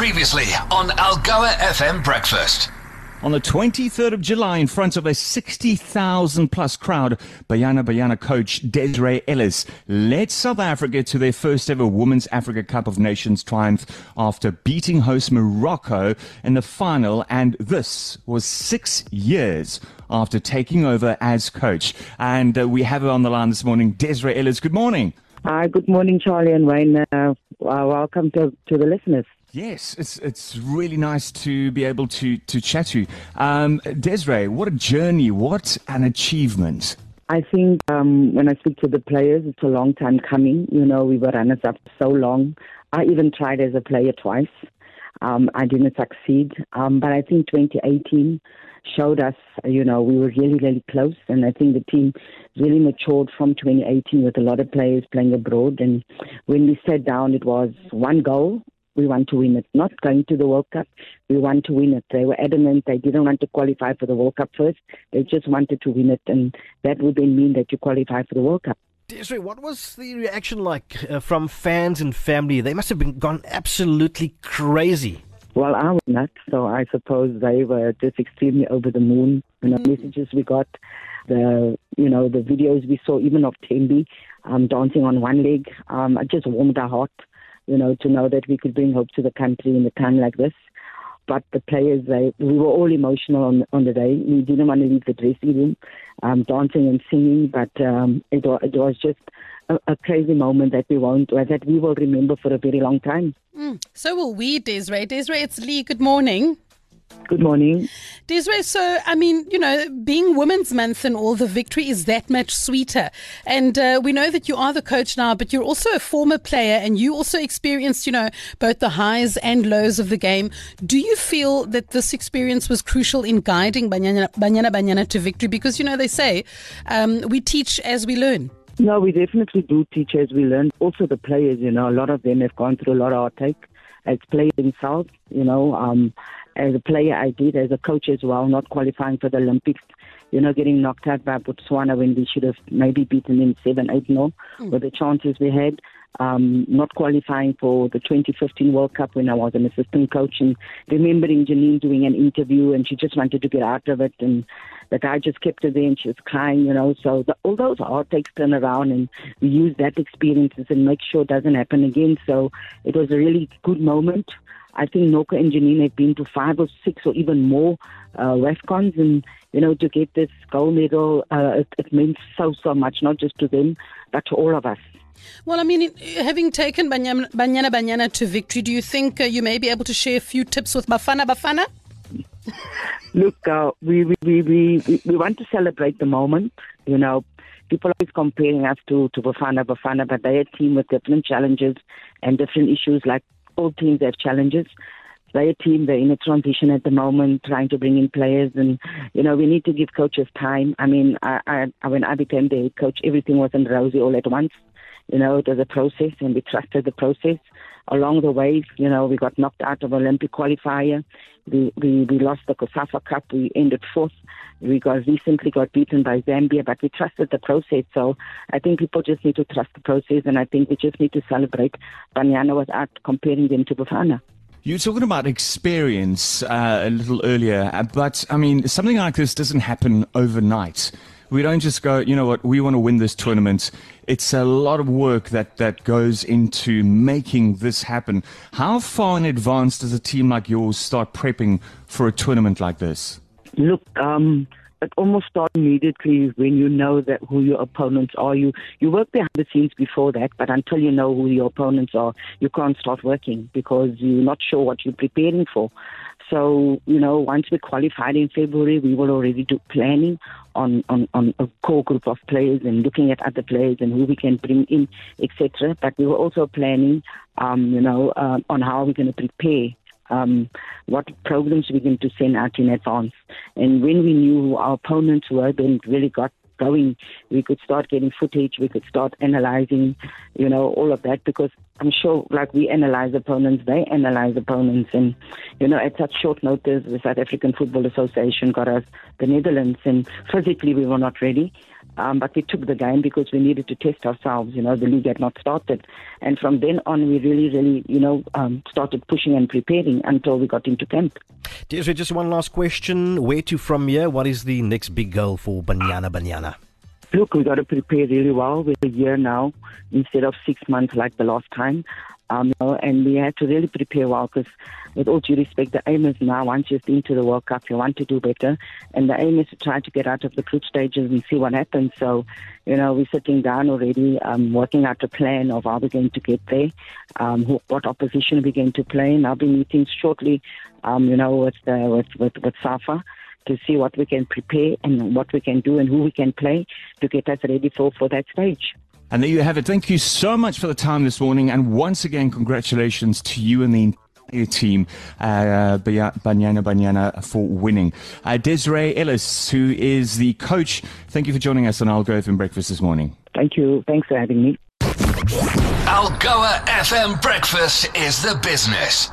Previously on Algoa FM Breakfast. On the 23rd of July, in front of a 60,000 plus crowd, Banyana Banyana coach Desiree Ellis led South Africa to their first ever Women's Africa Cup of Nations triumph after beating host Morocco in the final. And this was six years after taking over as coach. And uh, we have her on the line this morning, Desiree Ellis. Good morning. Hi, good morning, Charlie and Wayne. Uh, welcome to, to the listeners. Yes, it's it's really nice to be able to to chat to you. Um, Desiree, what a journey! What an achievement! I think um, when I speak to the players, it's a long time coming. You know, we were runners up so long. I even tried as a player twice. Um, I didn't succeed, um, but I think 2018 showed us, you know, we were really, really close. And I think the team really matured from 2018 with a lot of players playing abroad. And when we sat down, it was one goal we want to win it. Not going to the World Cup, we want to win it. They were adamant they didn't want to qualify for the World Cup first. They just wanted to win it, and that would then mean that you qualify for the World Cup. Desiree, what was the reaction like uh, from fans and family? They must have been gone absolutely crazy. Well, I was not, so I suppose they were just extremely over the moon. You know, mm. messages we got, the you know the videos we saw, even of Thembi um, dancing on one leg. Um, it just warmed our heart you know, to know that we could bring hope to the country in a time like this. But the players, they, we were all emotional on, on the day. We didn't want to leave the dressing room, um, dancing and singing, but um, it, it was just a, a, crazy moment that we won't, that we will remember for a very long time. Mm, so will we, Desiree. Desiree, it's Lee. Good morning. Good morning. Desiree, so, I mean, you know, being Women's Month and all, the victory is that much sweeter. And uh, we know that you are the coach now, but you're also a former player and you also experienced, you know, both the highs and lows of the game. Do you feel that this experience was crucial in guiding Banyana Banyana, Banyana to victory? Because, you know, they say um, we teach as we learn. No, we definitely do teach as we learn. Also, the players, you know, a lot of them have gone through a lot of heartache as players themselves, you know. Um, as a player, I did. As a coach as well, not qualifying for the Olympics. You know, getting knocked out by Botswana when we should have maybe beaten them 7 8 0 mm. with the chances we had. Um, not qualifying for the 2015 World Cup when I was an assistant coach, and remembering Janine doing an interview and she just wanted to get out of it, and the guy just kept her there and she was crying, you know. So the, all those heartaches turn around, and we use that experiences and make sure it doesn't happen again. So it was a really good moment. I think Noko and Janine have been to five or six or even more uh, WAFCONs, and you know, to get this gold medal, uh, it, it means so so much, not just to them, but to all of us. Well, I mean, having taken Banyana Banyana, Banyana to victory, do you think uh, you may be able to share a few tips with Bafana Bafana? Look, uh, we, we, we, we, we want to celebrate the moment. You know, people are always comparing us to, to Bafana Bafana, but they're a team with different challenges and different issues like all teams have challenges. They're a team, they're in a transition at the moment, trying to bring in players. And, you know, we need to give coaches time. I mean, I, I, when I became the head coach, everything wasn't rosy all at once. You know, there's a process, and we trusted the process. Along the way, you know, we got knocked out of Olympic qualifier. We, we, we lost the COSAFA Cup. We ended fourth. We got recently got beaten by Zambia, but we trusted the process. So I think people just need to trust the process, and I think we just need to celebrate Banyana without comparing them to Bafana. You were talking about experience uh, a little earlier, but I mean, something like this doesn't happen overnight. We don't just go, you know what, we want to win this tournament. It's a lot of work that, that goes into making this happen. How far in advance does a team like yours start prepping for a tournament like this? Look, um, it almost starts immediately when you know that who your opponents are. You you work behind the scenes before that, but until you know who your opponents are, you can't start working because you're not sure what you're preparing for. So, you know, once we qualified in February, we will already do planning on, on, on a core group of players and looking at other players and who we can bring in, etc. But we were also planning, um, you know, uh, on how we're going to prepare um, what programs we're going to send out in advance. And when we knew who our opponents were, then really got going, we could start getting footage, we could start analyzing, you know, all of that because I'm sure like we analyze opponents, they analyze opponents and, you know, at such short notice the South African Football Association got us the Netherlands and physically we were not ready. Um, but we took the game because we needed to test ourselves. You know, the league had not started, and from then on, we really, really, you know, um, started pushing and preparing until we got into camp. Desiree, just one last question: Where to from here? What is the next big goal for Banyana Banyana? Look, we got to prepare really well. We're a year now instead of six months like the last time. Um, and we had to really prepare well because, with all due respect, the aim is now once you've been to the World Cup, you want to do better, and the aim is to try to get out of the group stages and see what happens. So, you know, we're sitting down already, um, working out a plan of how we're going to get there, um, who, what opposition we're going to play, and I'll be meeting shortly, um, you know, with the, with with, with Safa to see what we can prepare and what we can do and who we can play to get us ready for, for that stage. And there you have it. Thank you so much for the time this morning. And once again, congratulations to you and the entire team, uh, Banyana Banyana, for winning. Uh, Desiree Ellis, who is the coach, thank you for joining us on Algoa FM Breakfast this morning. Thank you. Thanks for having me. Algoa FM Breakfast is the business.